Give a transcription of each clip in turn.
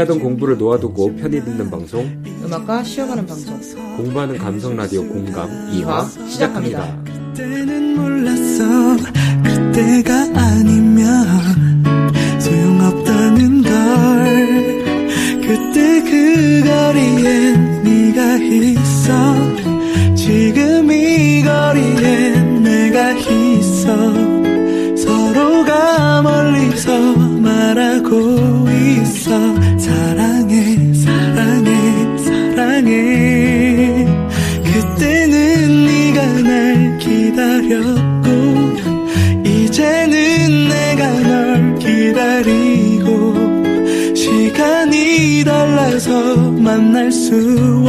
하던 공부를 놓아두고 편히 듣는 방송. 음악과 쉬어가는 방송. 공부하는 감성 라디오 공감 2화 시작합니다. 그때는 몰랐어. 그때가 아니면 만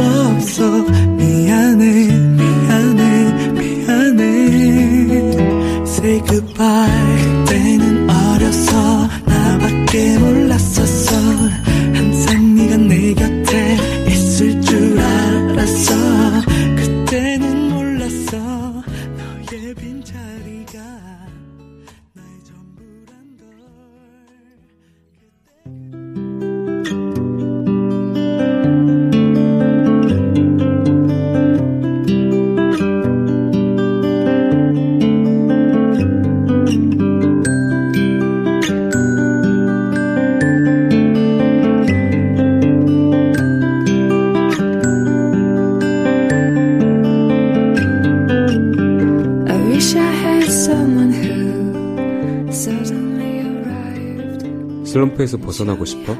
슬럼프에서 벗어나고 싶어?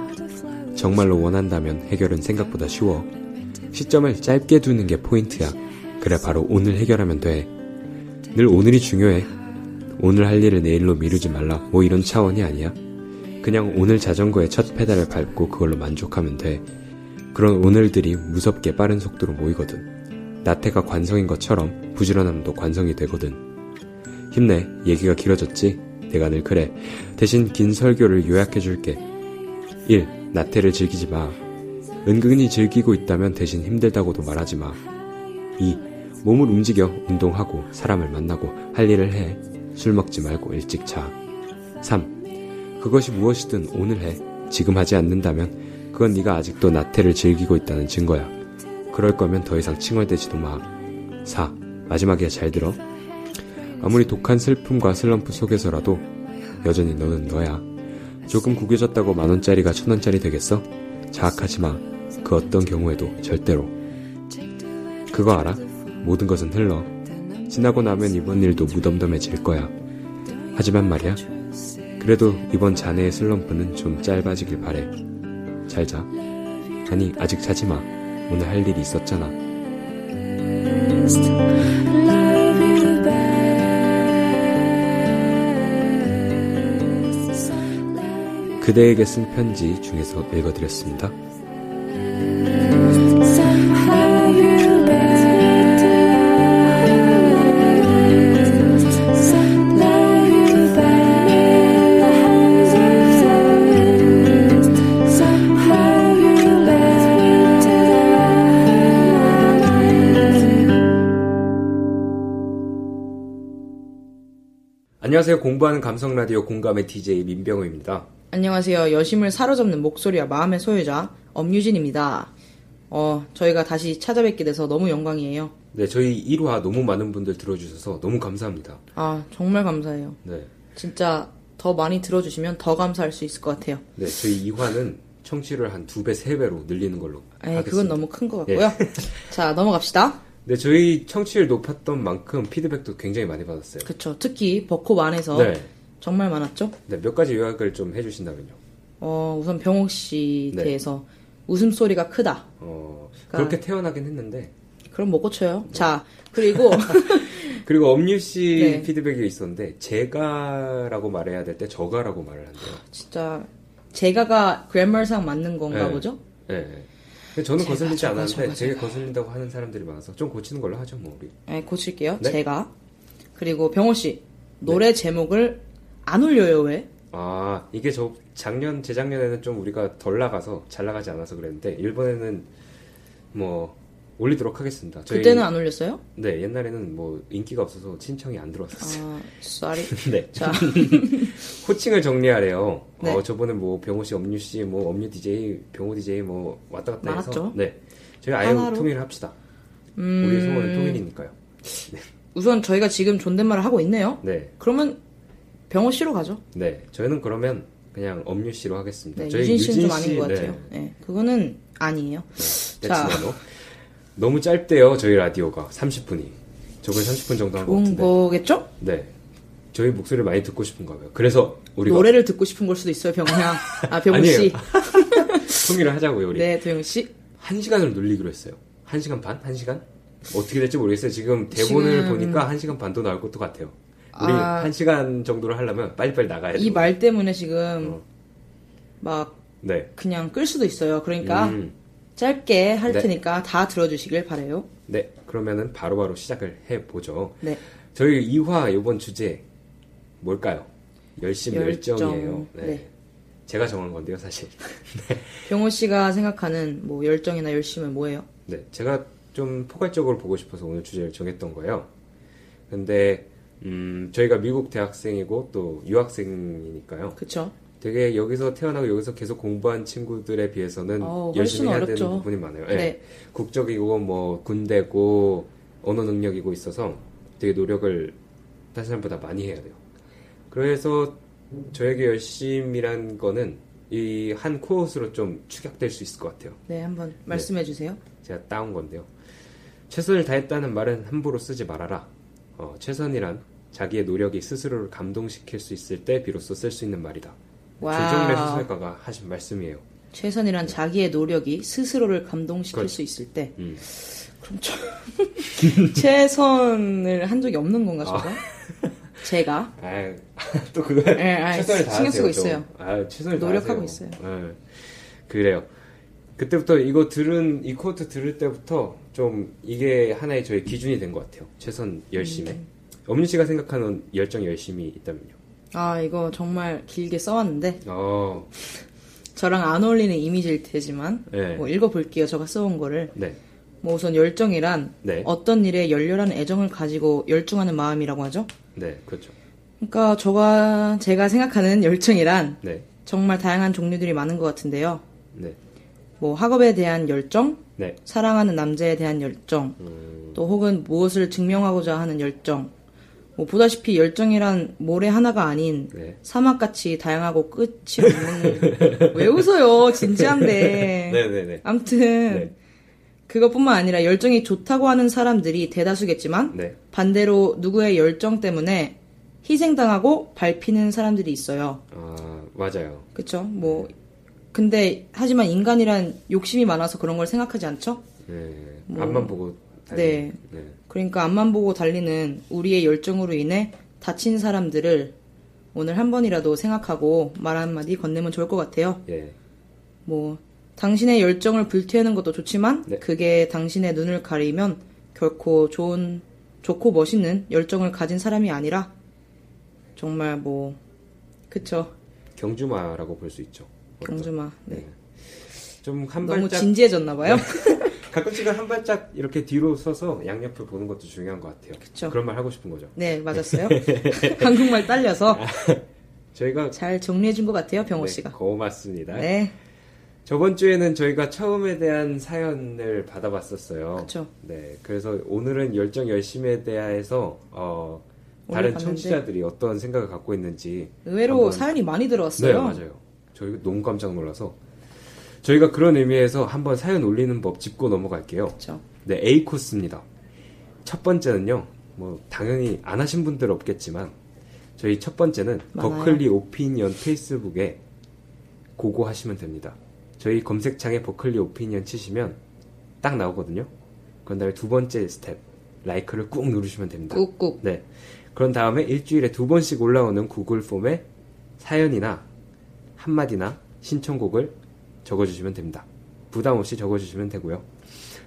정말로 원한다면 해결은 생각보다 쉬워. 시점을 짧게 두는 게 포인트야. 그래 바로 오늘 해결하면 돼. 늘 오늘이 중요해. 오늘 할 일을 내일로 미루지 말라. 뭐 이런 차원이 아니야. 그냥 오늘 자전거의 첫 페달을 밟고 그걸로 만족하면 돼. 그런 오늘들이 무섭게 빠른 속도로 모이거든. 나태가 관성인 것처럼 부지런함도 관성이 되거든. 힘내. 얘기가 길어졌지? 내가 늘 그래. 대신 긴 설교를 요약해 줄게. 1. 나태를 즐기지 마. 은근히 즐기고 있다면 대신 힘들다고도 말하지 마. 2. 몸을 움직여 운동하고 사람을 만나고 할 일을 해. 술 먹지 말고 일찍 자. 3. 그것이 무엇이든 오늘 해. 지금 하지 않는다면 그건 네가 아직도 나태를 즐기고 있다는 증거야. 그럴 거면 더 이상 칭얼대지도 마. 4. 마지막이야 잘 들어. 아무리 독한 슬픔과 슬럼프 속에서라도 여전히 너는 너야. 조금 구겨졌다고 만원짜리가 천원짜리 되겠어? 자학하지 마. 그 어떤 경우에도 절대로. 그거 알아? 모든 것은 흘러. 지나고 나면 이번 일도 무덤덤해질 거야. 하지만 말이야. 그래도 이번 자네의 슬럼프는 좀 짧아지길 바래. 잘 자. 아니, 아직 자지 마. 오늘 할 일이 있었잖아. 그대에게 쓴 편지 중에서 읽어드렸습니다. 안녕하세요. 공부하는 감성 라디오 공감의 DJ 민병우입니다. 안녕하세요 여심을 사로잡는 목소리와 마음의 소유자 엄유진입니다 어 저희가 다시 찾아뵙게 돼서 너무 영광이에요 네, 저희 1화 너무 많은 분들 들어주셔서 너무 감사합니다. 아 정말 감사해요 네. 진짜 더 많이 들어주시면 더 감사할 수 있을 것 같아요 네, 저희 2화는 청취를 한두 배, 세 배로 늘리는 걸로 에이, 하겠습니다. 네, 그건 너무 큰 것 같고요 자 넘어갑시다 네, 저희 청취율 높았던 만큼 피드백도 굉장히 많이 받았어요. 그쵸 특히 벚꽃 안에서 네. 정말 많았죠 네, 몇 가지 요약을 좀 해주신다면요. 어 우선 병옥 씨 네. 대해서 웃음소리가 크다 어, 그러니까- 그렇게 태어나긴 했는데. 그럼 못 고쳐요 자 그리고 그리고 엄유 씨 네. 피드백이 있었는데, 제가라고 말해야 될 때 저가라고 말을 한대요. 진짜 제가가 그래머상 맞는 건가 네. 보죠 네. 네. 저는 제가, 거슬리지 저가, 않았는데, 저가, 되게 저가. 거슬린다고 하는 사람들이 많아서 좀 고치는 걸로 하죠, 뭐, 우리. 네, 고칠게요. 네. 제가. 그리고 병호 씨. 노래 제목을 안 올려요, 왜? 아, 이게 저 작년, 재작년에는 좀 우리가 덜 나가서 잘 나가지 않아서 그랬는데, 일본에는 뭐, 올리도록 하겠습니다. 저희- 그때는 안 올렸어요? 네, 옛날에는 뭐 인기가 없어서 신청이 안 들어왔었어요. 아, 쏘리. 네. 자, 호칭을 정리하래요. 네. 어, 저번에 뭐 병호 씨, 엄유 씨, 뭐 엄유 DJ, 병호 DJ 뭐 왔다 갔다 해서 많았죠. 네. 저희 아예 하나로? 통일을 합시다. 음, 우리의 소원은 통일이니까요. 우선 저희가 지금 존댓말을 하고 있네요. 네. 그러면 병호 씨로 가죠. 네. 저희는 그러면 그냥 엄유 씨로 하겠습니다. 네, 저희 유진 씨는 좀 씨, 아닌 것 네. 같아요. 네, 그거는 아니에요. 네. 자. 자. 너무 짧대요, 저희 라디오가. 30분이. 저번 30분 정도 한것 좋은 같은데. 거겠죠? 네. 저희 목소리를 많이 듣고 싶은가 봐요. 그래서 우리가 노래를 듣고 싶은 걸 수도 있어요, 병호야. 아, 병호. 씨. 통일을 하자고요, 우리. 네, 도영 씨. 한 시간을 늘리기로 했어요. 한 시간 반? 한 시간? 어떻게 될지 모르겠어요. 지금 대본을 지금- 보니까 한 시간 반도 나올 것도 같아요. 우리 아. 한 시간 정도를 하려면 빨리빨리 나가야 돼요. 이말 때문에 지금 어. 막 네. 그냥 끌 수도 있어요. 그러니까 음, 짧게 할 네. 테니까 다 들어주시길 바래요. 네. 그러면은 바로바로 시작을 해 보죠. 네. 저희 2화 이번 주제 뭘까요? 열심 열정. 열정이에요. 네. 네. 제가 정한 건데요, 사실. 병호 씨가 생각하는 뭐 열정이나 열심은 뭐예요? 네, 제가 좀 포괄적으로 보고 싶어서 오늘 주제를 정했던 거예요. 근데 음, 저희가 미국 대학생이고 또 유학생이니까요. 그쵸? 되게 여기서 태어나고 여기서 계속 공부한 친구들에 비해서는 어우, 열심히 해야 어렵죠. 되는 부분이 많아요. 네. 네. 국적이고 뭐 군대고 언어 능력이고 있어서 되게 노력을 다른 사람보다 많이 해야 돼요. 그래서 저에게 열심이란 거는 이 한 코어스로 좀 축약될 수 있을 것 같아요. 네, 한번 말씀해 주세요. 제가 따온 건데요. 최선을 다했다는 말은 함부로 쓰지 말아라. 어, 최선이란 자기의 노력이 스스로를 감동시킬 수 있을 때 비로소 쓸 수 있는 말이다. 조정래 와. 소설가가 하신 말씀이에요. 최선이란 자기의 노력이 스스로를 감동시킬 그렇죠. 수 있을 때. 음. 그럼 저 최선을 한 적이 없는 건가 저가? 제가 아, 또 예, 아, 최선을 다하세요. 신경 쓰고 좀. 있어요. 아, 최선을 노력하고. 있어요. 예. 그래요. 그때부터 이거 들은 이 코트 들을 때부터 좀 이게 하나의 저의 기준이 된 것 같아요. 최선 열심에. 음. 엄니 씨가 생각하는 열정 열심이 있다면요. 아 이거 정말 길게 써왔는데 어, 저랑 안 어울리는 이미지일 테지만 네. 뭐 읽어볼게요. 제가 써온 거를 네, 뭐 우선 열정이란 네, 어떤 일에 열렬한 애정을 가지고 열중하는 마음이라고 하죠. 네, 그렇죠. 그러니까 저가 제가 생각하는 열정이란 네, 정말 다양한 종류들이 많은 것 같은데요. 네, 뭐 학업에 대한 열정, 네. 사랑하는 남자에 대한 열정, 음, 또 혹은 무엇을 증명하고자 하는 열정. 뭐 보다시피 열정이란 모래 하나가 아닌 네. 사막같이 다양하고 끝이 없는 왜 웃어요 진지한데 네, 네, 네. 네. 그것뿐만 아니라 열정이 좋다고 하는 사람들이 대다수겠지만 네. 반대로 누구의 열정 때문에 희생당하고 밟히는 사람들이 있어요 아, 맞아요. 그쵸 뭐 근데 하지만 인간이란 욕심이 많아서 그런 걸 생각하지 않죠 네. 뭐, 앞만 보고 달리는- 네. 네. 그러니까 앞만 보고 달리는 우리의 열정으로 인해 다친 사람들을 오늘 한 번이라도 생각하고 말 한마디 건네면 좋을 것 같아요. 예. 뭐, 당신의 열정을 불태우는 것도 좋지만, 네. 그게 당신의 눈을 가리면 결코 좋은, 좋고 멋있는 열정을 가진 사람이 아니라, 정말 뭐, 그쵸. 경주마라고 볼 수 있죠. 경주마. 네. 네. 좀한 너무 발짝 진지해졌나 봐요. 가끔씩은 한 발짝 이렇게 뒤로 서서 양옆을 보는 것도 중요한 것 같아요. 그쵸. 그런 말 하고 싶은 거죠. 네, 맞았어요. 한국말 딸려서 저희가 잘 정리해 준 것 같아요, 병호 네, 씨가. 고맙습니다. 네, 저번 주에는 저희가 처음에 대한 사연을 받아봤었어요. 그쵸. 네, 그래서 오늘은 열정 열심에 대해서 어, 다른 청취자들이 어떤 생각을 갖고 있는지 의외로 사연이 많이 들어왔어요. 네, 맞아요. 저희 너무 깜짝 놀라서 저희가 그런 의미에서 한번 사연 올리는 법 짚고 넘어갈게요. 그렇죠. 네, A 코스입니다. 첫 번째는요, 뭐 당연히 안 하신 분들 없겠지만 저희 첫 번째는 많아요. 버클리 오피니언 페이스북에 go go하시면 됩니다. 저희 검색창에 버클리 오피니언 치시면 딱 나오거든요. 그런 다음에 두 번째 step like를 꾹 누르시면 됩니다. 꾹꾹. 네. 그런 다음에 일주일에 두 번씩 올라오는 구글 form에 사연이나 한마디나 신청곡을 적어주시면 됩니다. 부담 없이 적어주시면 되고요.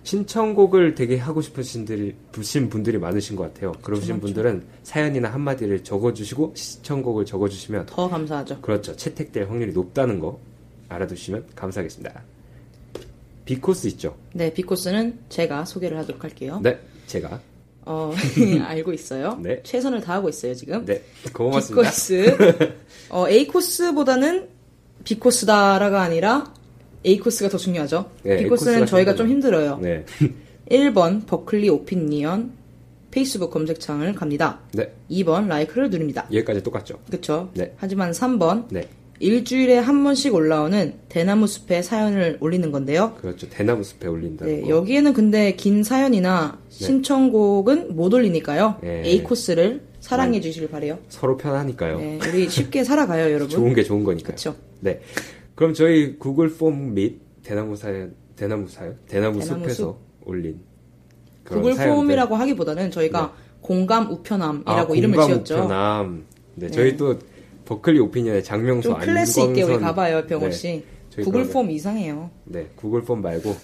신청곡을 되게 하고 싶으신 분들이, 많으신 것 같아요. 그러신 많죠. 분들은 사연이나 한마디를 적어주시고 신청곡을 적어주시면 더 감사하죠. 그렇죠. 채택될 확률이 높다는 거 알아두시면 감사하겠습니다. 비코스 있죠? 네, 비코스는 제가 소개를 하도록 할게요. 네, 제가. 어, 알고 있어요. 네. 최선을 다하고 있어요, 지금. 네, 고맙습니다. B코스. 어, A코스보다는 B코스다라가 아니라 A코스가 더 중요하죠. 네, B코스는 A코스가 저희가 좀 힘들어요. 힘들어요. 네. 1번 버클리 오피니언 페이스북 검색창을 갑니다. 네, 2번 라이크를 누릅니다. 여기까지 똑같죠? 그쵸? 네. 하지만 3번 네, 일주일에 한 번씩 올라오는 대나무 숲에 사연을 올리는 건데요. 그렇죠. 대나무 숲에 올린다는 네, 거. 여기에는 근데 긴 사연이나 신청곡은 못 올리니까요. 네. A 코스를 사랑해 주시길 바래요. 서로 편하니까요. 네, 우리 쉽게 살아가요, 여러분. 좋은 게 좋은 거니까요. 그쵸. 네. 그럼 저희 구글 폼 및 대나무 사연, 대나무 사연, 대나무, 대나무 숲에서 올린 그런 구글 사연들. 폼이라고 하기보다는 저희가 공감 우편함이라고 아, 이름을 공감 지었죠. 우편함. 네, 네. 저희 또 버클리 오피니언의 장명수 좀 클래스 있게 우리. 가봐요, 병호 네, 씨. 저희 구글 그러면- 폼 이상해요. 네, 구글 폼 말고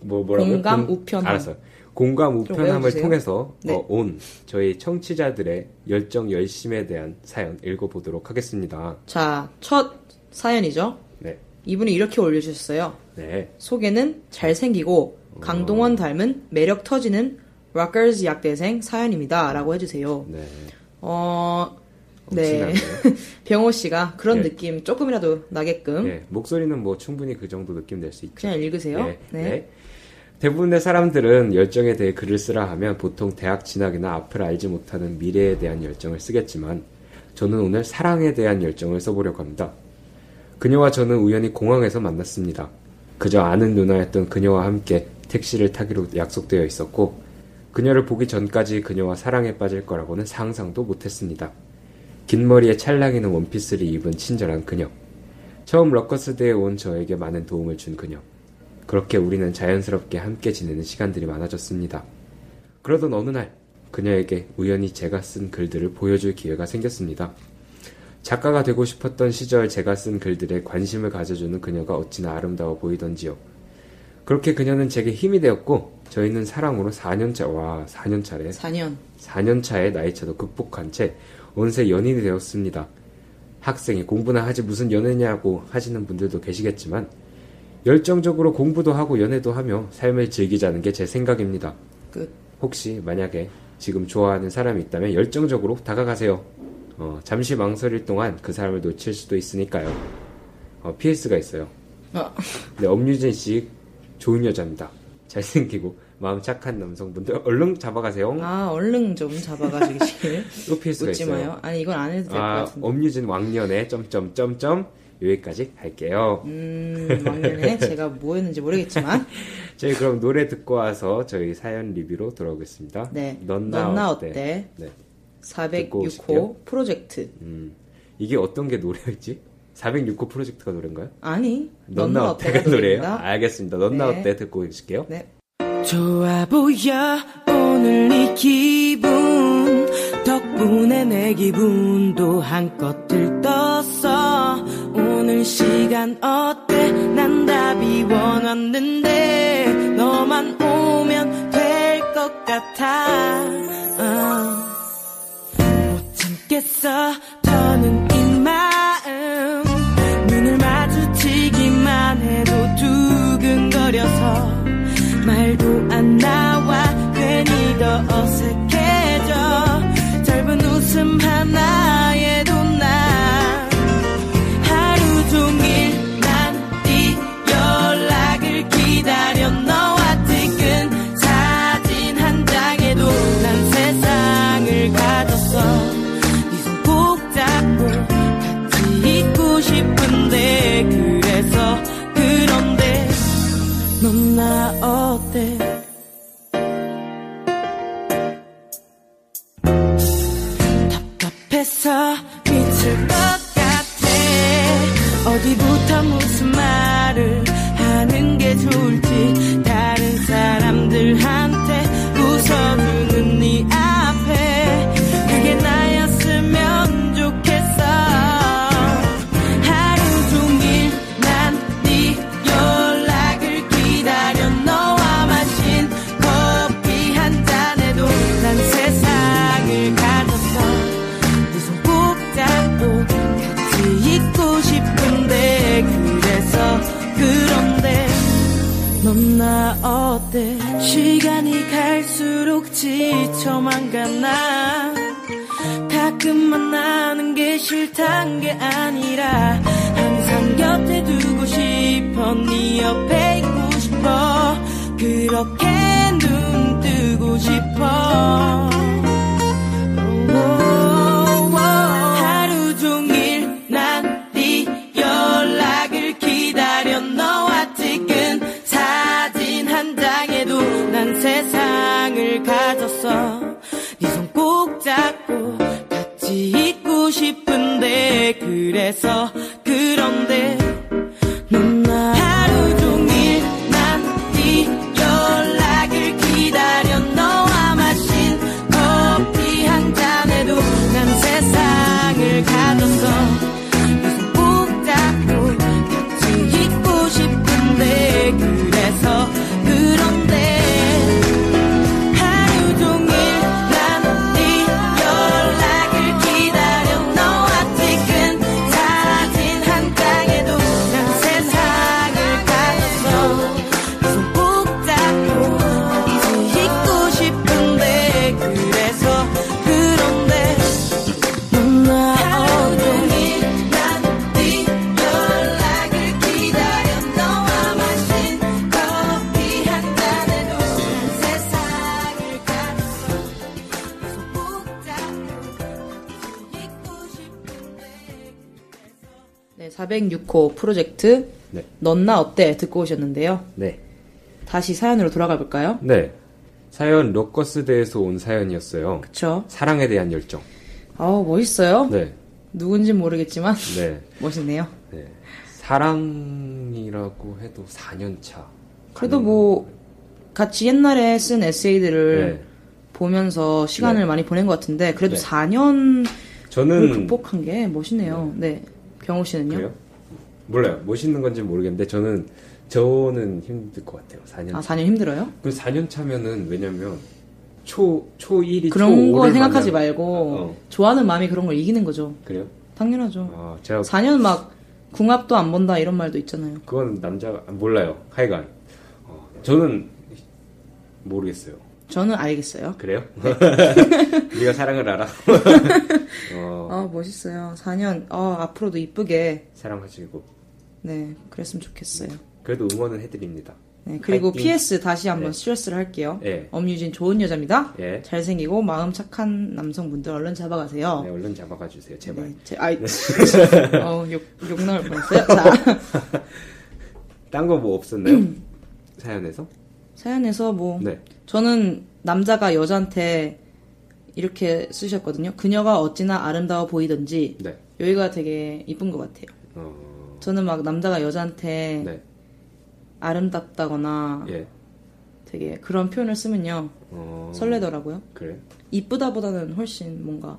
뭐 뭐라고요? 공감 공- 우편함. 알았어요. 공감 좀 우편함을. 통해서 네. 어, 온 저희 청취자들의 열정 열심에 대한 사연 읽어보도록 하겠습니다. 자, 첫 사연이죠. 네, 이분이 이렇게 올려주셨어요. 네, 소개는 잘생기고 강동원 닮은 매력 터지는 락커즈 약대생 사연입니다. 라고 해주세요. 네. 어, 네. 병호 씨가 그런 네. 느낌 조금이라도 나게끔 네, 목소리는 뭐 충분히 그 정도 느낌 낼 수 있죠. 그냥 읽으세요. 네, 네. 네. 대부분의 사람들은 열정에 대해 글을 쓰라 하면 보통 대학 진학이나 앞을 알지 못하는 미래에 대한 열정을 쓰겠지만 저는 오늘 사랑에 대한 열정을 써보려고 합니다. 그녀와 저는 우연히 공항에서 만났습니다. 그저 아는 누나였던 그녀와 함께 택시를 타기로 약속되어 있었고 그녀를 보기 전까지 그녀와 사랑에 빠질 거라고는 상상도 못했습니다. 긴 머리에 찰랑이는 원피스를 입은 친절한 그녀. 처음 러커스대에 온 저에게 많은 도움을 준 그녀. 그렇게 우리는 자연스럽게 함께 지내는 시간들이 많아졌습니다. 그러던 어느 날, 그녀에게 우연히 제가 쓴 글들을 보여줄 기회가 생겼습니다. 작가가 되고 싶었던 시절 제가 쓴 글들에 관심을 가져주는 그녀가 어찌나 아름다워 보이던지요. 그렇게 그녀는 제게 힘이 되었고, 저희는 사랑으로 4년차, 와, 4년차래. 4년. 4년차의 나이차도 극복한 채 온세 연인이 되었습니다. 학생이 공부나 하지 무슨 연애냐고 하시는 분들도 계시겠지만 열정적으로 공부도 하고 연애도 하며 삶을 즐기자는 게 제 생각입니다. 끝. 혹시 만약에 지금 좋아하는 사람이 있다면 열정적으로 다가가세요. 어, 잠시 망설일 동안 그 사람을 놓칠 수도 있으니까요. 어, PS가 있어요. 어, 네, 엄유진 씨 좋은 여자입니다. 잘생기고 마음 착한 남성분들 얼른 잡아가세요. 아, 얼른 좀 잡아가시길. 또 PS가 웃지 있어요. 마요. 아니, 이건 안 해도 될것 아, 같은데. 엄유진 왕년에 점점점점 여기까지 할게요. 음, 왕년에 제가 뭐 했는지 모르겠지만. 저희 그럼 노래 듣고 와서 저희 사연 리뷰로 돌아오겠습니다. 네. 넌넌나 어때? 어때? 네. 듣고 406호 오실게요. 프로젝트. 음. 이게 어떤 게 노래였지? 406호 프로젝트가 노래인가요? 아니, 넌나 어때가 노래예요? 알겠습니다. 넌나 네. 어때 듣고 오실게요. 네. 좋아 보여 오늘 이 기분 덕분에 내 기분도 한껏 들떴어 오늘 시간 어때 난 답이 원했는데 너만 오면 될 것 같아 어. 못 참겠어? 더는 이 마음. 눈을 마주치기만 해도 두근거려서 말도 안 나와. 괜히 더 어색해 답답해서 미칠 것 같아. 어디부터 무슨 말을 하는 게 좋을지 지쳐만 가나? 가끔 만나는 게 싫단 게 아니라 항상 곁에 두고 싶어 네 옆에 있고 싶어. 그렇게 눈 뜨고 싶어 406호 프로젝트 네. 넌나 어때 듣고 오셨는데요. 네. 다시 사연으로 돌아가 볼까요? 네. 사연 로커스대에서 온 사연이었어요. 그쵸? 사랑에 대한 열정. 아우 멋있어요. 네. 누군진 모르겠지만 네. 멋있네요. 네. 사랑이라고 해도 4년 차. 그래도 뭐 같이 옛날에 쓴 에세이들을 네. 보면서 시간을 네. 많이 보낸 것 같은데 그래도 네. 4년을 저는 극복한 게 멋있네요. 네. 병호 씨는요? 그래요? 몰라요. 멋있는 건지 모르겠는데 저는 저는 힘들 것 같아요. 4년. 아 4년 힘들어요? 그 4년 차면은 왜냐면 초 초1이 그런 거 생각하지 만나면- 말고 어. 좋아하는 마음이 그런 걸 이기는 거죠. 그래요? 당연하죠. 아, 제가 4년 막 궁합도 안 본다 이런 말도 있잖아요. 그건 남자가 아, 몰라요. 하여간 어, 저는 모르겠어요. 저는 알겠어요. 그래요? 네가 사랑을 알아. 어, 아 멋있어요. 4년 아 앞으로도 이쁘게 사랑하시고 네 그랬으면 좋겠어요. 그래도 응원은 해드립니다. 네, 그리고 파이팅. PS 다시 한번 네. 스트레스를 할게요. 예. 엄유진 좋은 여자입니다. 예. 잘생기고 마음 착한 남성분들 얼른 잡아가세요. 네, 얼른 잡아가 주세요, 제발. 네, 제, 아이, 어, 욕, 욕 나올 뻔했어요. 자, 딴 거 뭐 없었나요? 사연에서? 사연에서 뭐, 네. 저는 남자가 여자한테 이렇게 쓰셨거든요. 그녀가 어찌나 아름다워 보이던지, 네. 여기가 되게 이쁜 것 같아요. 어, 저는 막 남자가 여자한테 네. 아름답다거나 예. 되게 그런 표현을 쓰면요. 어, 설레더라고요. 그래? 이쁘다보다는 훨씬 뭔가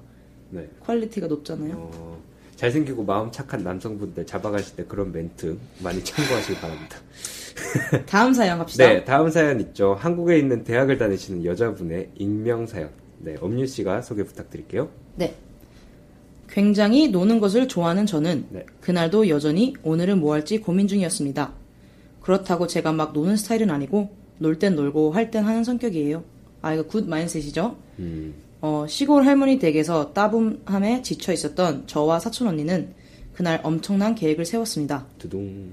네. quality가 높잖아요. 어, 잘생기고 마음 착한 남성분들 잡아가실 때 그런 멘트 많이 참고하시기 바랍니다. 다음 사연 갑시다. 네, 다음 사연 있죠. 한국에 있는 대학을 다니시는 여자분의 익명 사연. 네, 엄유 씨가 소개 부탁드릴게요. 네. 굉장히 노는 것을 좋아하는 저는 네. 그날도 여전히 오늘은 뭐 할지 고민 중이었습니다. 그렇다고 제가 막 노는 스타일은 아니고 놀 땐 놀고 할 땐 하는 성격이에요. 아 이거 굿 마인셋이죠. 음, 어, 시골 할머니 댁에서 따분함에 지쳐 있었던 저와 사촌 언니는 그날 엄청난 계획을 세웠습니다. 두둥.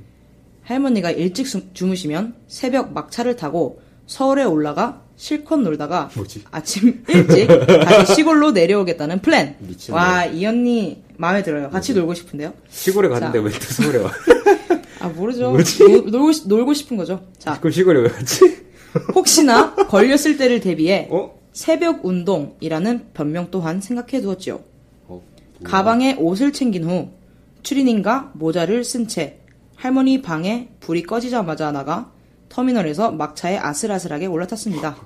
할머니가 일찍 수- 주무시면 새벽 막차를 타고 서울에 올라가 실컷 놀다가 뭐지? 아침 일찍 다시 시골로 내려오겠다는 플랜. 미쳤네. 와, 이 언니 마음에 들어요. 같이 놀고 싶은데요. 시골에 갔는데 왜 또 서울에 와? 아, 모르죠. 뭐지? 노- 놀고, 싶- 놀고 싶은 거죠. 자, 그럼 시골에 왜 갔지? 혹시나 걸렸을 때를 대비해 어? 새벽 운동이라는 변명 또한 생각해 두었지요. 어, 뭐야? 가방에 옷을 챙긴 후 추리닝과 모자를 쓴 채 할머니 방에 불이 꺼지자마자 나가 터미널에서 막차에 아슬아슬하게 올라탔습니다.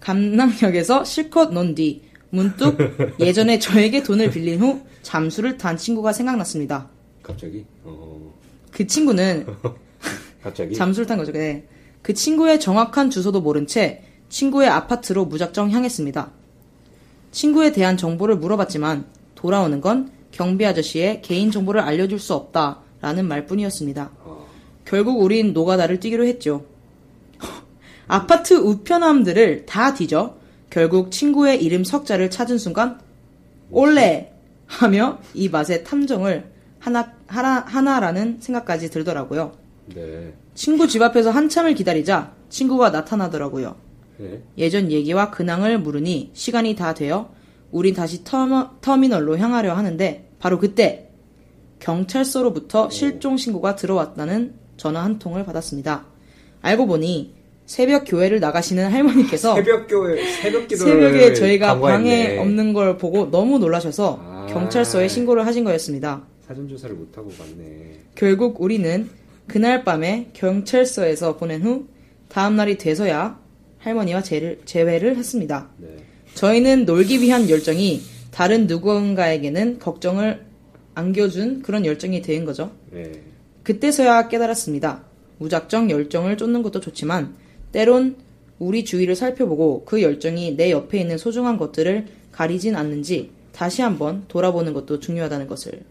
감남역에서 실컷 논 뒤 문득 예전에 저에게 돈을 빌린 후 잠수를 탄 친구가 생각났습니다. 갑자기? 어, 그 친구는 갑자기? 잠수를 탄 거죠. 네. 그 친구의 정확한 주소도 모른 채 친구의 아파트로 무작정 향했습니다. 친구에 대한 정보를 물어봤지만 돌아오는 건 경비 아저씨의 개인 정보를 알려줄 수 없다라는 말뿐이었습니다. 어, 결국 우린 노가다를 뛰기로 했죠. 아파트 우편함들을 다 뒤져 결국 친구의 이름 석자를 찾은 순간 올레 하며 이 맛의 탐정을 하나 하나 하나라는 생각까지 들더라고요. 네. 친구 집 앞에서 한참을 기다리자 친구가 나타나더라고요. 네. 예전 얘기와 근황을 물으니 시간이 다 되어 우린 다시 터머, 터미널로 향하려 하는데 바로 그때 경찰서로부터 실종 신고가 들어왔다는 전화 한 통을 받았습니다. 알고 보니 새벽 교회를 나가시는 할머니께서 새벽 교회 새벽 새벽에 저희가. 방에 없는 걸 보고 너무 놀라셔서 아. 경찰서에 신고를 하신 거였습니다. 사전 조사를 못 하고 갔네. 결국 우리는 그날 밤에 경찰서에서 보낸 후 다음 날이 돼서야 할머니와 재를, 재회를 했습니다. 네. 저희는 놀기 위한 열정이 다른 누군가에게는 걱정을 안겨준 그런 열정이 된 거죠. 네. 그때서야 깨달았습니다. 무작정 열정을 쫓는 것도 좋지만 때론 우리 주위를 살펴보고 그 열정이 내 옆에 있는 소중한 것들을 가리진 않는지 다시 한번 돌아보는 것도 중요하다는 것을.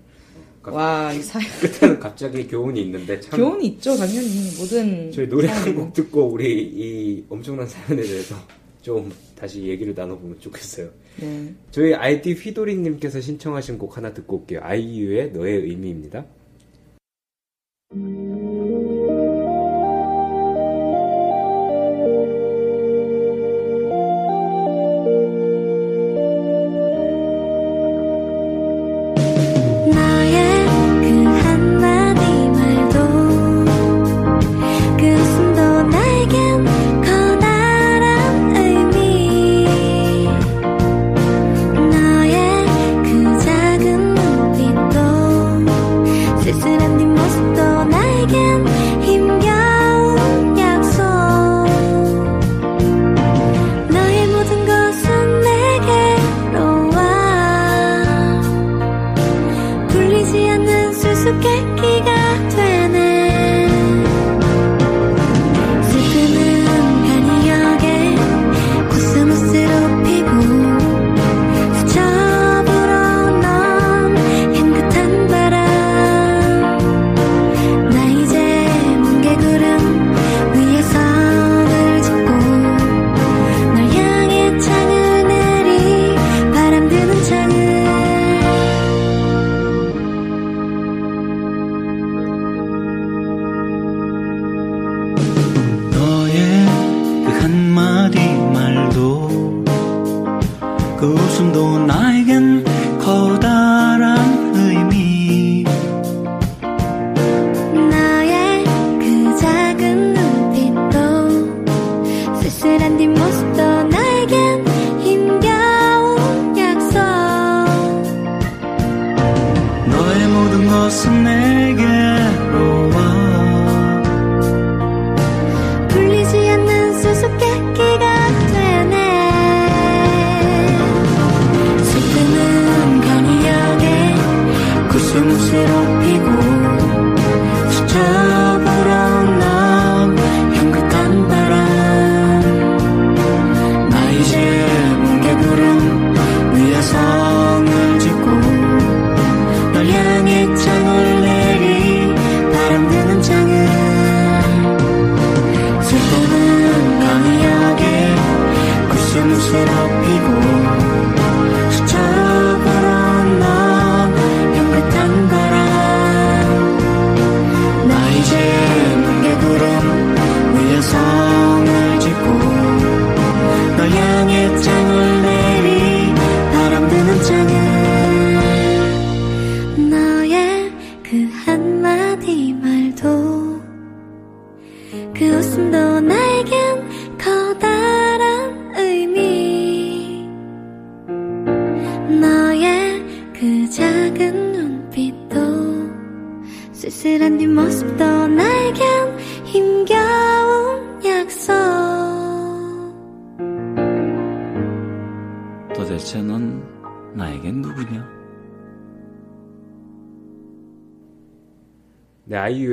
와, 이 사, 끝에는 갑자기 교훈이 있는데 참 교훈이 있죠, 당연히. 모든. 저희 노래 한. 곡 듣고 우리 이 엄청난 사연에 대해서 좀 다시 얘기를 나눠보면 좋겠어요. 네. 저희 아이디 휘도리님께서 신청하신 곡 하나 듣고 올게요. 아이유의 너의 의미입니다. 너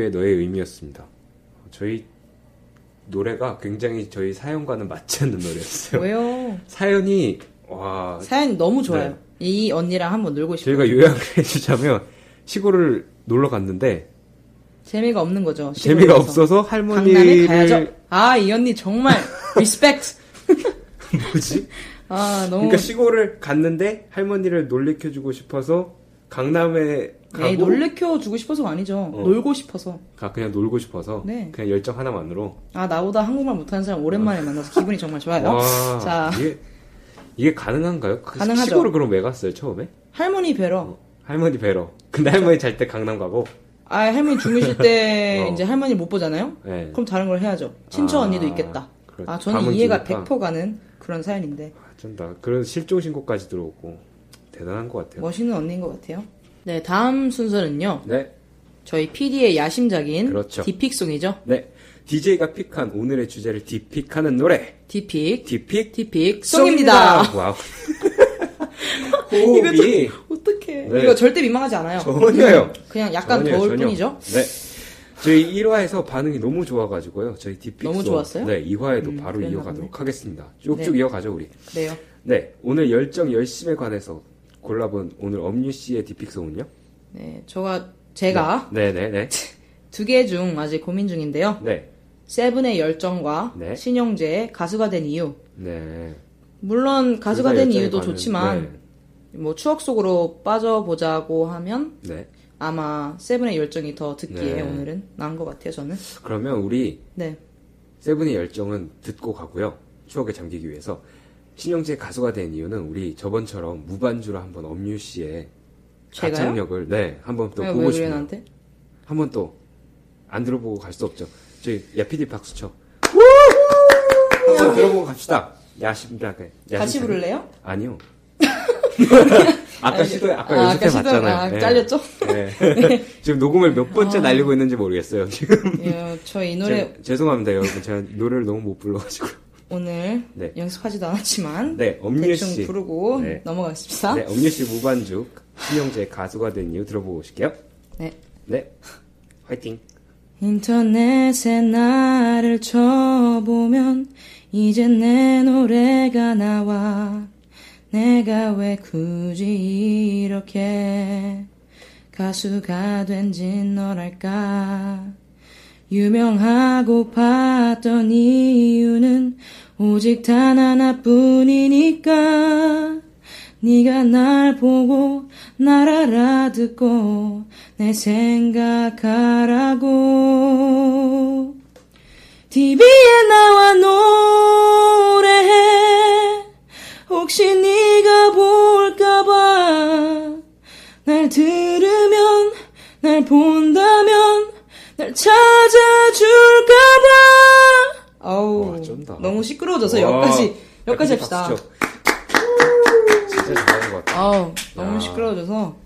네, 아이유의 너의 의미였습니다. 저희 노래가 굉장히 저희 사연과는 맞지 않는 노래였어요. 왜요? 사연이 와 사연이 너무 좋아요. 네. 이 언니랑 한번 놀고 싶어요. 저희가 요약을 해주자면 시골을 놀러 갔는데 재미가 없는 거죠. 재미가. 없어서 할머니를 가야죠. 아, 이 언니 정말 respect. 뭐지? 아 너무 그러니까 시골을 갔는데 할머니를 놀래켜주고 싶어서 강남에 가고 에이, 놀래켜 주고 싶어서가 아니죠. 어. 놀고 싶어서. 가 그냥 놀고 싶어서 네. 그냥 열정 하나만으로 아 나보다 한국말 못하는 사람 오랜만에 만나서 기분이 정말 좋아요. 와 자 이게 이게 가능한가요? 그 가능하죠. 시골을 그럼 왜 갔어요 처음에? 할머니 뵈러. 할머니 뵈러. 근데 할머니 잘 때 강남 가고. 아 할머니 주무실 때 어. 이제 할머니 못 보잖아요. 네. 그럼 다른 걸 해야죠. 친처 아, 언니도 있겠다. 그렇- 아 저는 이해가 기니까. 100% 가는 그런 사연인데 어쩐다. 그런 실종 신고까지 들어오고 대단한 것 같아요. 멋있는 언니인 것 같아요. 네 다음 순서는요. 네, 저희 PD의 야심작인 그렇죠. D pick song이죠. 네. DJ가 pick한 오늘의 주제를 D pick하는 노래. 디픽 디픽 디픽 송입니다. 와우. 호흡이 어떡해. 네. 이거 절대 민망하지 않아요. 전혀요. 그냥 약간 전혀요, 더울 전혀. 뿐이죠. 네. 저희 1화에서 반응이 너무 좋아가지고요. 저희 D pick 너무 좋았어요? 네, 2화에도 음, 바로 이어가도록. 하겠습니다. 쭉쭉 네. 이어가죠 우리. 그래요. 네, 오늘 열정 열심에 관해서 골라본 오늘 엄유 씨의 디픽송은요? 네, 저가 제가 네, 네, 네, 두 개 중 아직 고민 중인데요. 네, 세븐의 열정과 네. 신영재의 가수가 된 이유. 네. 물론 가수가 된 이유도 관한- 좋지만 뭐 추억 속으로 빠져보자고 하면 네, 네. 아마 세븐의 열정이 더 듣기에 네. 오늘은 나은 것 같아요. 저는. 그러면 우리 네. 세븐의 열정은 듣고 가고요. 추억에 잠기기 위해서 신영재 가수가 된 이유는 우리 저번처럼 무반주로 한번 엄유 씨의 제가요? 가창력을 네 한번 또 왜, 보고 왜 싶네요. 나한테? 한번 또 안 들어보고 갈 수 없죠. 저희 야피디 박수 쳐. 한번 들어보고 갑시다. 야심작에. 같이 부를래요? 아니요. 아까 시도해, 아까 아, 연습해 봤잖아요. 아, 네. 잘렸죠? 네. 지금 녹음을 몇 번째 날리고 있는지 모르겠어요. 지금. 예, 저이 노래 제- 죄송합니다, 여러분. 제가 노래를 너무 못 불러가지고. 오늘 네. 연습하지도 않았지만 네, 엄유 대충 씨. 부르고 네. 넘어가겠습니다. 네, 엄유 씨 무반주 신영재 가수가 된 이유 들어보고 오실게요. 네. 네, 화이팅. 인터넷에 나를 쳐보면 이제 내 노래가 나와 내가 왜 굳이 이렇게 가수가 된진 너랄까 유명하고 봤던 이유는 오직 단 하나뿐이니까. 네가 날 보고 날 알아듣고 내 생각하라고. TV에 나와 노래해. 혹시 네가 볼까봐 날 들으면 날 본다면 날 찾아줄까봐 어우 와, 쩐다. 너무 시끄러워져서 와, 여기까지 여기까지 합시다. 진짜 잘하는 것 같아요. 아우 너무 야. 시끄러워져서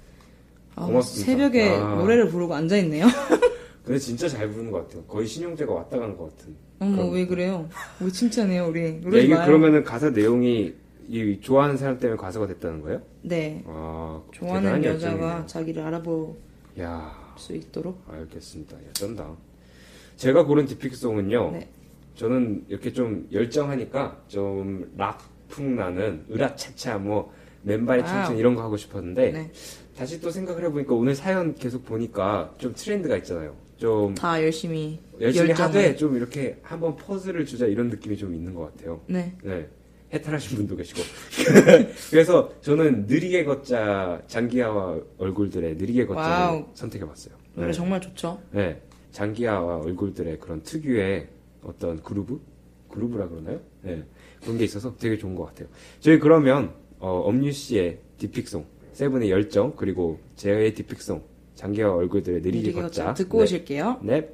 아우, 고맙습니다. 새벽에 야. 노래를 부르고 앉아있네요 근데 진짜 잘 부르는 것 같아요. 거의 신영재가 왔다 가는 것 같은. 어머 그런 왜 그래요 우리 칭찬해요 우리 야, 이게 마요 그러면은 가사 내용이 이 좋아하는 사람 때문에 가수가 됐다는 거예요? 네 아, 좋아하는 여자가. 자기를 알아볼 야, 수 있도록 알겠습니다. 야, 쩐다. 제가 고른 디픽송은요. 네. 저는 이렇게 좀 열정하니까 좀 락풍 나는 으라차차 뭐 맨발의. 청춘 이런 거 하고 싶었는데 네. 다시 또 생각을 해보니까 오늘 사연 계속 보니까 좀 트렌드가 있잖아요. 좀 다 열심히 열심히 열정을. 하되 좀 이렇게 한번 퍼즐을 주자 이런 느낌이 좀 있는 것 같아요. 네 네. 해탈하신 분도 계시고. 그래서 저는 느리게 걷자 장기하와 얼굴들의 느리게 걷자를. 선택해봤어요. 노래 네. 정말 좋죠 네. 장기하와 얼굴들의 그런 특유의 어떤 그루브? 그루브라 그러나요? 네. 그런 게 있어서 되게 좋은 것 같아요. 저희 그러면, 어, 엄유 씨의 디픽송, 세븐의 열정, 그리고 제의 디픽송, 장기하와 얼굴들의 느리게, 느리게 걷자. 걷자 듣고 네. 오실게요 네.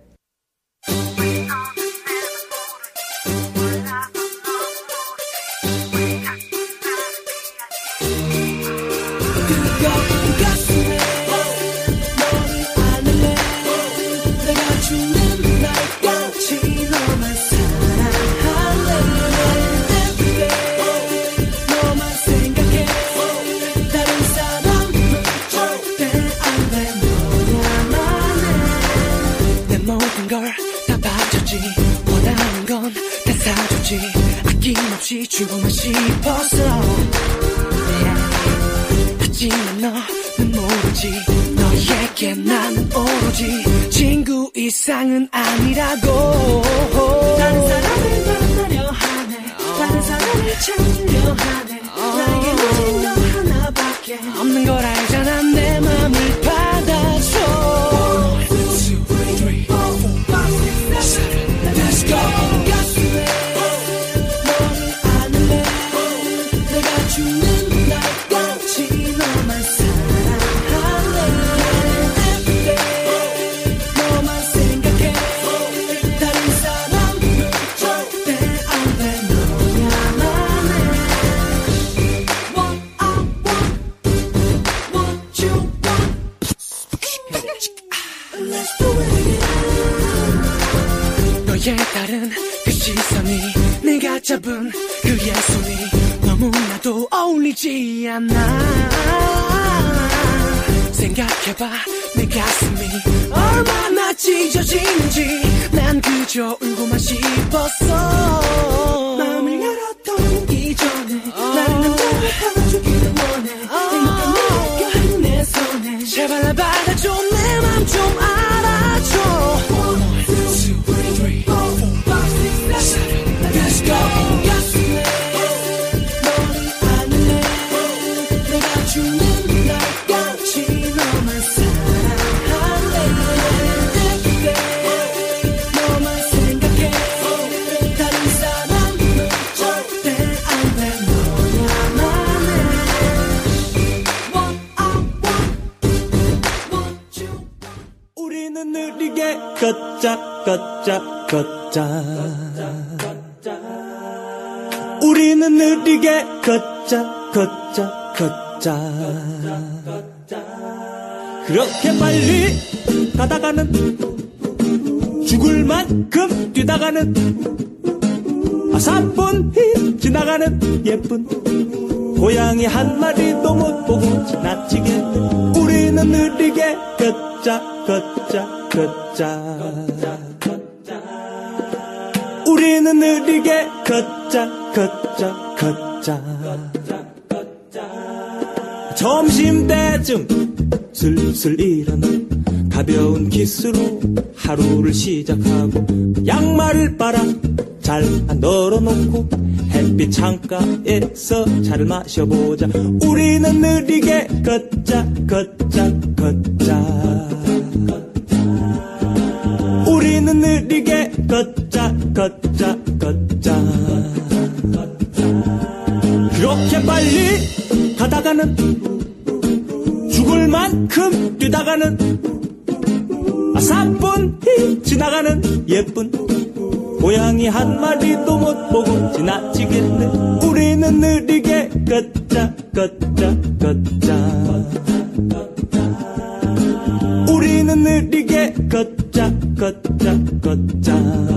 너의 다른 그 시선이 내가 잡은 그 예술이 너무나도 어울리지 않아. 생각해봐 내 가슴이 얼마나 찢어지는지. 난 그저 울고만 싶었어. 마음을 열었던 이전에 나는 남자를 하나 죽이는 빨리 가다가는 죽을 만큼 뛰다가는 아 3분이 지나가는 예쁜 고양이 한 마리도 못 보고 지나치겠네 우리는 느리게 걷자 걷자 걷자. 우리는 느리게 걷자 걷자 걷자. 점심때쯤 슬슬 일어나 가벼운 키스로 하루를 시작하고 양말을 빨아 잘안 널어놓고 햇빛 창가에서 차를 마셔보자. 우리는 느리게 걷자 걷자 걷자. 우리는 느리게 걷자 걷자 걷자. 그렇게 빨리 가다가는 죽을 만큼 뛰다가는 아 3분이 지나가는 예쁜 고양이 한 마리도 못 보고 지나치겠네. 우리는 느리게 걷자 걷자 걷자. 우리는 느리게 걷자 걷자 걷자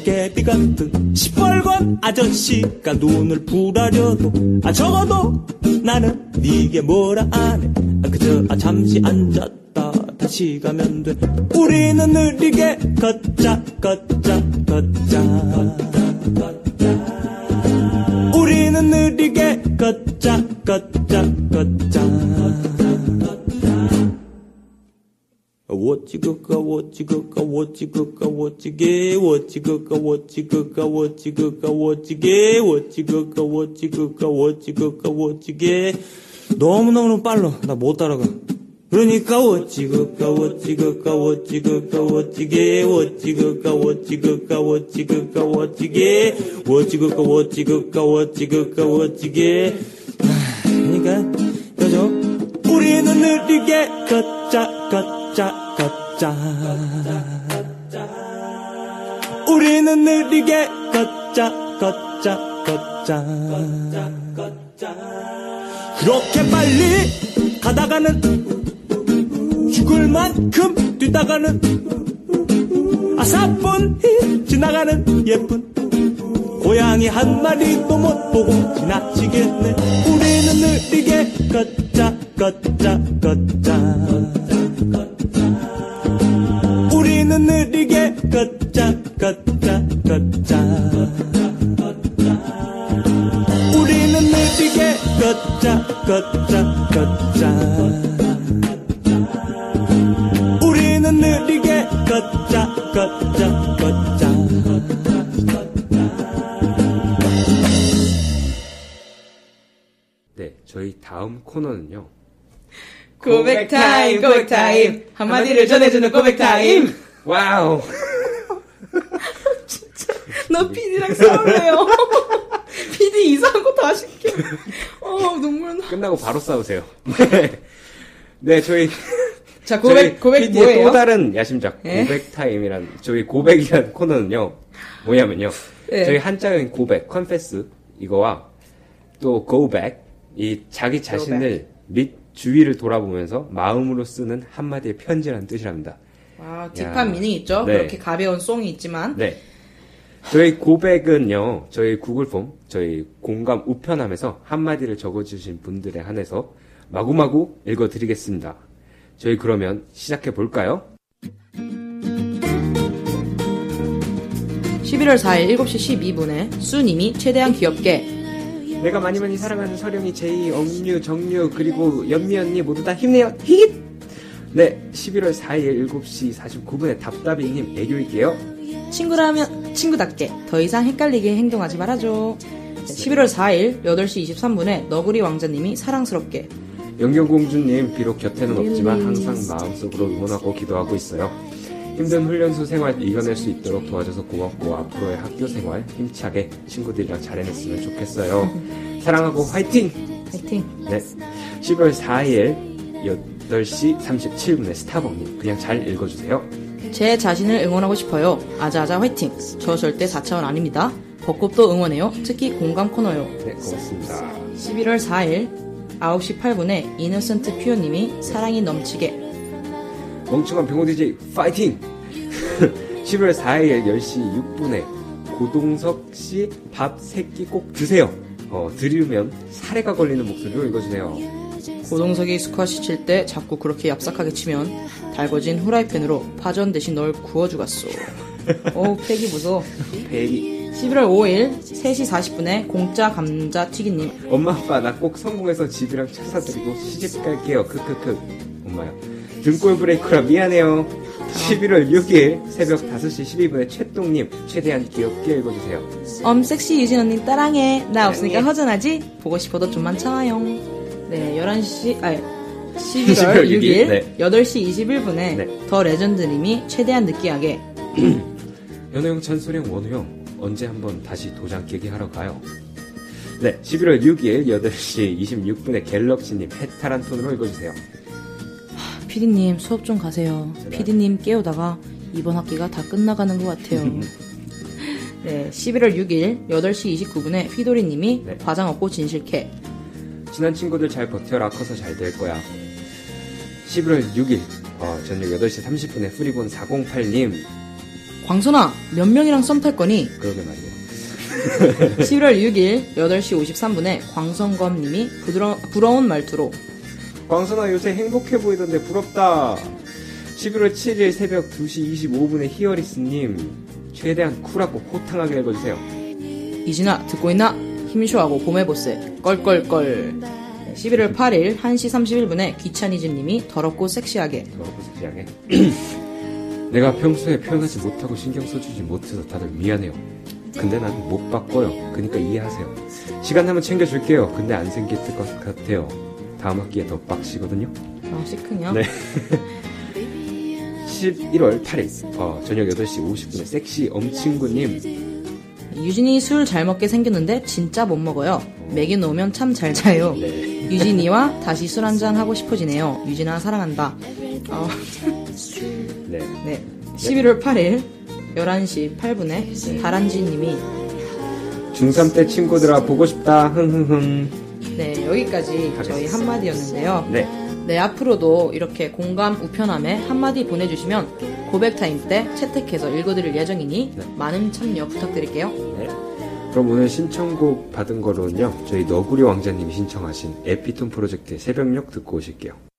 도깨비 같은 시뻘건 아저씨가 눈을 부라려도 아 적어도 나는 네게 뭐라 안해 아, 그저 아, 잠시 앉았다 다시 가면 돼. 우리는 느리게 걷자 걷자 걷자 우리는 느리게 걷자 걷자 걷자 워찌그까 워찌그까 워찌그까 워찌게 워찌그까 워찌그까 워찌그까 워찌게 워찌그까 워찌그까 워찌그까 워찌게 너무너무 빨라 나 못 따라가 그러니까 워찌그까 워찌그까 워찌그까 워찌게 워찌그까 워찌그까 워찌그까 워찌게 워찌그까 워찌그까 워찌그까 워찌게 아, 그러니까 그죠 우리는 느리게 걷자 걷자 걷자 우리는 느리게 걷자 걷자 걷자. 그렇게 빨리 가다가는 죽을 만큼 뛰다가는 아 3분이 지나가는 예쁜 고양이 한 마리도 못 보고 지나치겠네. 우리는 느리게 걷자 걷자 걷자 걷자 걷자 걷자 우리는 느리게 걷자 걷자 걷자 우리는 느리게 걷자 걷자 걷자 네, 저희 다음 코너는요. 고백 타임, 고백 타임. 한마디를 전해주는 고백 타임. Wow. 나 PD랑 싸울래요. PD 이상한 거 다 시켜. 어, 눈물 나. 끝나고 바로 싸우세요. 네. 네, 저희 자, 고백, 고백 PD의 뭐예요? 또 다른 야심작 예? 고백 타임이란 저희 고백이란 코너는요. 뭐냐면요. 예. 저희 한자인 고백, 컨페스 이거와 또 go back 이 자기 자신을 및 주위를 돌아보면서 마음으로 쓰는 한마디의 편지라는 뜻이랍니다. 아, 딥한 야. 미닝 있죠? 네. 그렇게 가벼운 송이 있지만. 네. 저희 고백은요, 저희 구글 폼, 저희 공감 우편함에서 한마디를 적어주신 분들에 한해서 마구마구 읽어드리겠습니다. 저희 그러면 시작해 볼까요? 11월 4일 7시 12분에 수님이 최대한 귀엽게 내가 많이 많이 사랑하는 서령이, 제이, 억류, 정류, 그리고 연미 언니 모두 다 힘내요. 히힛! 네, 11월 4일 7시 49분에 답답이님 애교일게요. 친구라면 친구답게 더 이상 헷갈리게 행동하지 말아줘. 네, 11월 4일 8시 23분에 너구리 왕자님이 사랑스럽게 영경공주님 비록 곁에는 없지만 항상 마음속으로 응원하고 기도하고 있어요. 힘든 훈련소 생활 이겨낼 수 있도록 도와줘서 고맙고 앞으로의 학교 생활 힘차게 친구들이랑 잘 해냈으면 좋겠어요. 사랑하고 화이팅! 파이팅. 네. 11월 4일 8시 37분에 스타벅님 그냥 잘 읽어주세요. 제 자신을 응원하고 싶어요. 아자아자 화이팅. 저 절대 4차원 아닙니다. 벚꽃도 응원해요. 특히 공감 코너요. 네, 고맙습니다. 11월 4일 9시 8분에 이노센트 퓨어님이 사랑이 넘치게 멍청한 병호 DJ 파이팅! 11월 4일 10시 6분에 고동석 씨밥 새끼 꼭 드세요. 어, 들으면 사례가 걸리는 목소리로 읽어주세요. 고동석이 스쿼시 칠 때 자꾸 그렇게 얍삭하게 치면 달궈진 후라이팬으로 파전 대신 널 구워주갔소. 오, 패기 무서워. 베리. 11월 5일 3시 40분에 공짜 감자 튀기님 엄마 아빠 나 꼭 성공해서 집이랑 차 사드리고 시집 갈게요. 크크크. 엄마요. 등골 브레이크라 미안해요. 11월 6일 새벽 5시 12분에 최똥님 최대한 귀엽게 읽어주세요. 엄 섹시 유진 언니 따랑해 나 없으니까 허전하지? 보고 싶어도 좀만 참아요 네 11시 아니 11월 11월 6일, 6일, 네. 8시 21분에 네. 더 레전드님이 최대한 느끼하게 연호형 찬소령 원우형 언제 한번 다시 도장 깨기 하러 가요. 네, 11월 6일 8시 26분에 갤럭시님 해탈한 톤으로 읽어주세요. 피디님 수업 좀 가세요 피디님 깨우다가 이번 학기가 다 끝나가는 것 같아요 네 11월 6일 8시 29분에 휘도리님이 네. 과장 없고 진실캐 친한 친구들 잘 버텨라 커서 잘 될 거야. 11월 6일 어, 저녁 8시 30분에 프리본 408님 광선아 몇 명이랑 썸 탈 거니? 그러게 말이에요. 11월 6일 8시 53분에 광성검님이 부드러, 부러운 말투로 광선아 요새 행복해 보이던데 부럽다. 11월 7일 새벽 2시 25분에 히어리스님 최대한 쿨하고 호탕하게 읽어주세요. 이진아 듣고 있나? 힘쇼하고 봄의 보스 껄껄껄 네, 11월 8일 1시 31분에 귀차니즘님이 더럽고 섹시하게 더럽고 섹시하게. 내가 평소에 표현하지 못하고 신경 써주지 못해서 다들 미안해요. 근데 난 못 바꿔요. 그니까 이해하세요. 시간 나면 챙겨줄게요. 근데 안 생길 것 같아요. 다음 학기에 더 빡시거든요. 아 시큰요? 네. 11월 8일 어, 저녁 8시 50분에 섹시 엄친구님 유진이 술 잘 먹게 생겼는데 진짜 못 먹어요. 먹이 놓으면 참 잘 자요. 네. 유진이와 다시 술 한잔 하고 싶어지네요. 유진아 사랑한다. 어, 네. 네. 11월 8일 11시 8분에 다란쥐님이 중3 때 친구들아 보고 싶다. 흥흥흥 네 여기까지 저희 하겠습니다. 한마디였는데요 네. 네, 앞으로도 이렇게 공감 우편함에 한마디 보내주시면 고백 타임 때 채택해서 읽어드릴 예정이니 네. 많은 참여 부탁드릴게요. 네. 그럼 오늘 신청곡 받은 거로는요 저희 너구리 왕자님이 신청하신 에피톤 프로젝트의 새벽녘 듣고 오실게요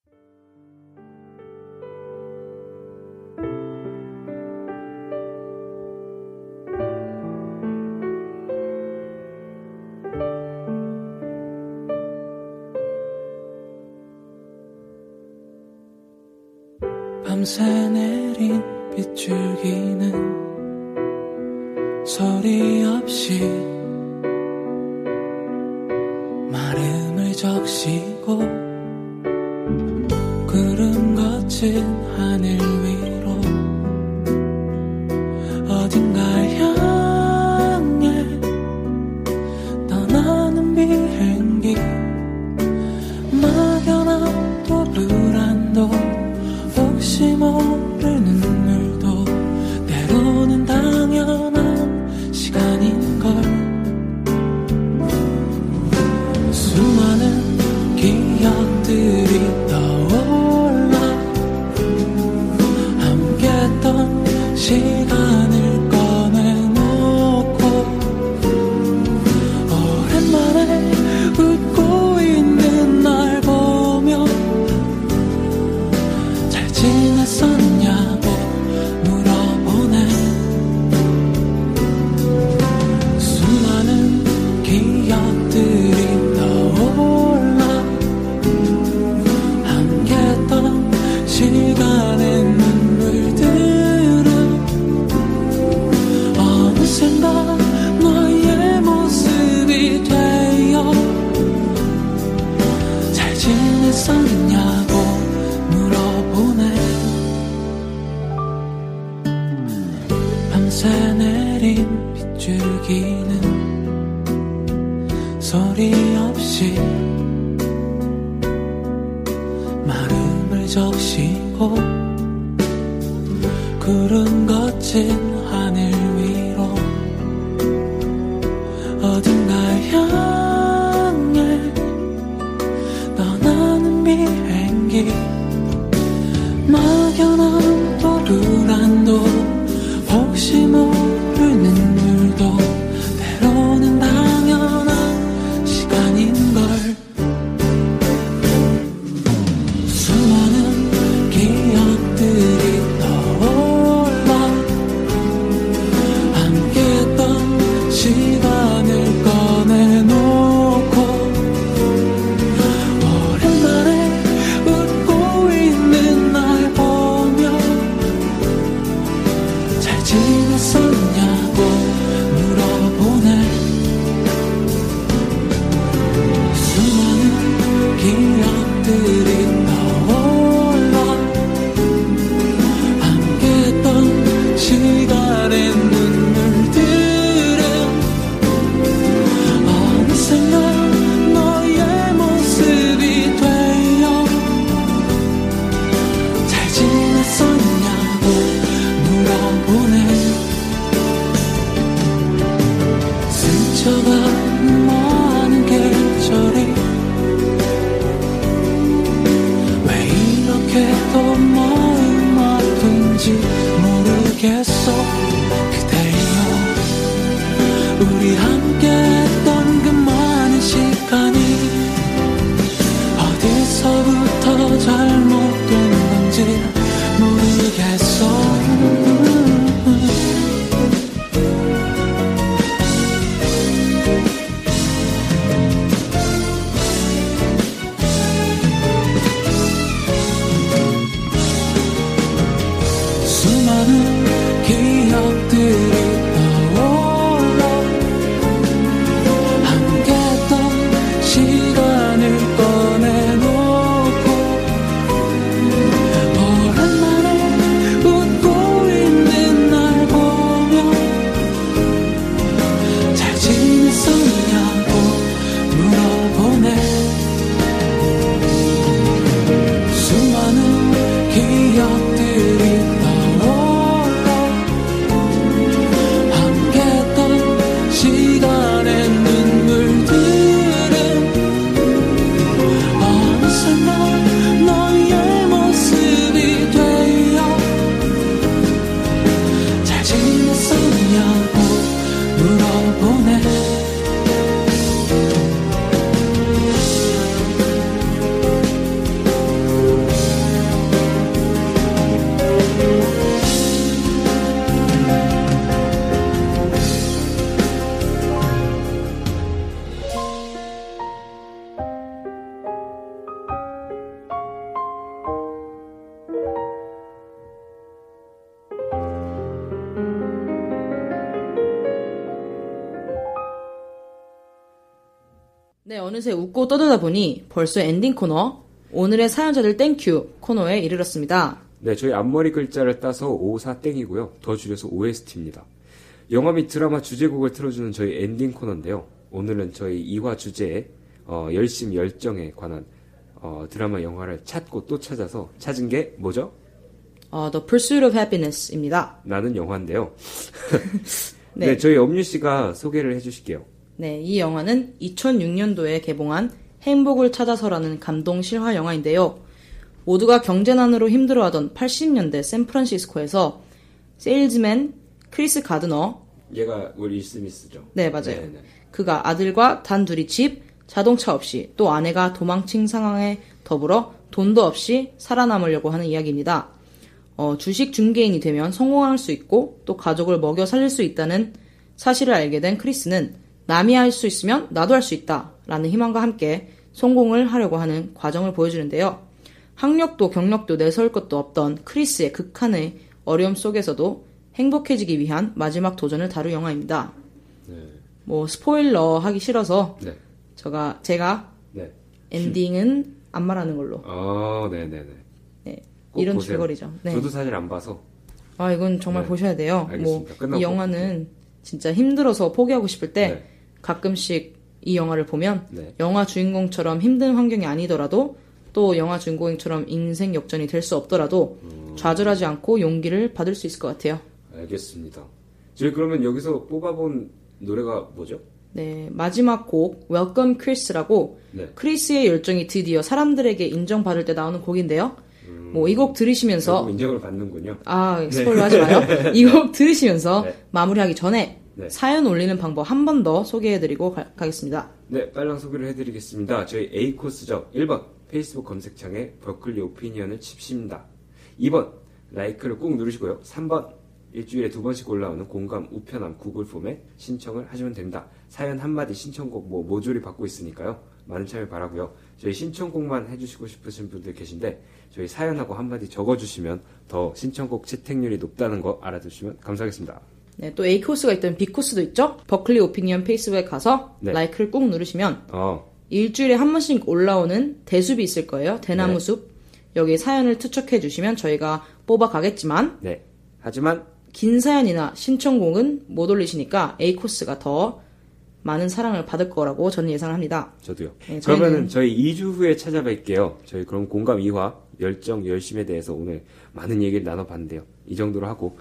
밤새 내린 빗줄기는 소리 없이 마름을 적시고 구름 거친 하늘 위 듣고 떠들다 보니 벌써 엔딩 코너 오늘의 사연자들 thank you 코너에 이르렀습니다. 네, 저희 앞머리 글자를 따서 54땡이고요. 더 줄여서 OST입니다. 영화 및 드라마 주제곡을 틀어주는 저희 엔딩 코너인데요. 오늘은 저희 2화 주제에 어, 열심 열정에 관한 어, 드라마 영화를 찾고 또 찾아서 찾은 게 뭐죠? 어, The Pursuit of Happiness입니다. 라는 영화인데요. 네. 네, 저희 엄유 씨가 소개를 해주실게요. 네, 이 영화는 2006년도에 개봉한 행복을 찾아서라는 감동 실화 영화인데요. 모두가 경제난으로 힘들어하던 80년대 샌프란시스코에서 세일즈맨 크리스 가드너 얘가 우리 스미스죠. 네, 맞아요. 네네. 그가 아들과 단둘이 집, 자동차 없이 또 아내가 도망친 상황에 더불어 돈도 없이 살아남으려고 하는 이야기입니다. 어, 주식 중개인이 되면 성공할 수 있고 또 가족을 먹여 살릴 수 있다는 사실을 알게 된 크리스는 남이 할 수 있으면 나도 할 수 있다 라는 희망과 함께 성공을 하려고 하는 과정을 보여주는데요. 학력도 경력도 내세울 것도 없던 크리스의 극한의 어려움 속에서도 행복해지기 위한 마지막 도전을 다룬 영화입니다. 뭐 스포일러 하기 싫어서 네. 제가 제가 네. 엔딩은 안 말하는 걸로. 어, 네, 네, 네. 네. 꼭 이런 보세요. 줄거리죠. 네. 저도 사실 안 봐서. 아 이건 정말 네. 보셔야 돼요. 뭐 알겠습니다. 끝나고 이 영화는 진짜 힘들어서 포기하고 싶을 때 네. 가끔씩 이 영화를 보면 네. 영화 주인공처럼 힘든 환경이 아니더라도 또 영화 주인공처럼 인생 역전이 될 수 없더라도 음. 좌절하지 않고 용기를 받을 수 있을 것 같아요. 알겠습니다. 저희 그러면 여기서 뽑아본 노래가 뭐죠? 네, 마지막 곡 Welcome Chris라고 네. 크리스의 열정이 드디어 사람들에게 인정받을 때 나오는 곡인데요. 뭐이 곡 들으시면서 인정을 받는군요. 아 스포일러 하지 마요. 이 곡 들으시면서 네. 마무리하기 전에 네. 사연 올리는 방법 한 번 더 소개해드리고 가, 가겠습니다. 네, 빨랑 소개를 해드리겠습니다. 저희 A 코스죠. 1번 페이스북 검색창에 버클리 오피니언을 칩십니다. 2번 라이크를 꾹 누르시고요. 3번 일주일에 두 번씩 올라오는 공감 우편함 구글 폼에 신청을 하시면 됩니다. 사연 한마디 신청곡 뭐 모조리 받고 있으니까요. 많은 참여 바라고요. 저희 신청곡만 해주시고 싶으신 분들 계신데 저희 사연하고 한마디 적어주시면 더 신청곡 채택률이 높다는 거 알아두시면 감사하겠습니다. 네, 또 A 코스가 있던 B 코스도 있죠. 버클리 오피니언 페이스북에 가서 네. 라이크를 꾹 누르시면 어, 일주일에 한 번씩 올라오는 대숲이 있을 거예요. 대나무 네. 숲. 여기 사연을 투척해 주시면 저희가 뽑아 가겠지만 네. 하지만 긴 사연이나 신청곡은 못 올리시니까 A 코스가 더 많은 사랑을 받을 거라고 저는 예상을 합니다. 저도요. 네, 그러면은 저희 2주 후에 찾아뵐게요. 저희 그럼 공감 2화 열정 열심에 대해서 오늘 많은 얘기를 나눠봤는데요. 이 정도로 하고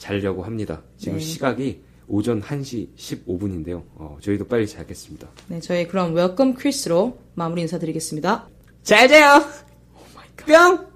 자려고 합니다. 지금 네. 시각이 오전 1시 15분인데요. 어, 저희도 빨리 자겠습니다. 네, 저희 그럼 welcome 크리스로 마무리 인사드리겠습니다. 잘 자요. 뿅.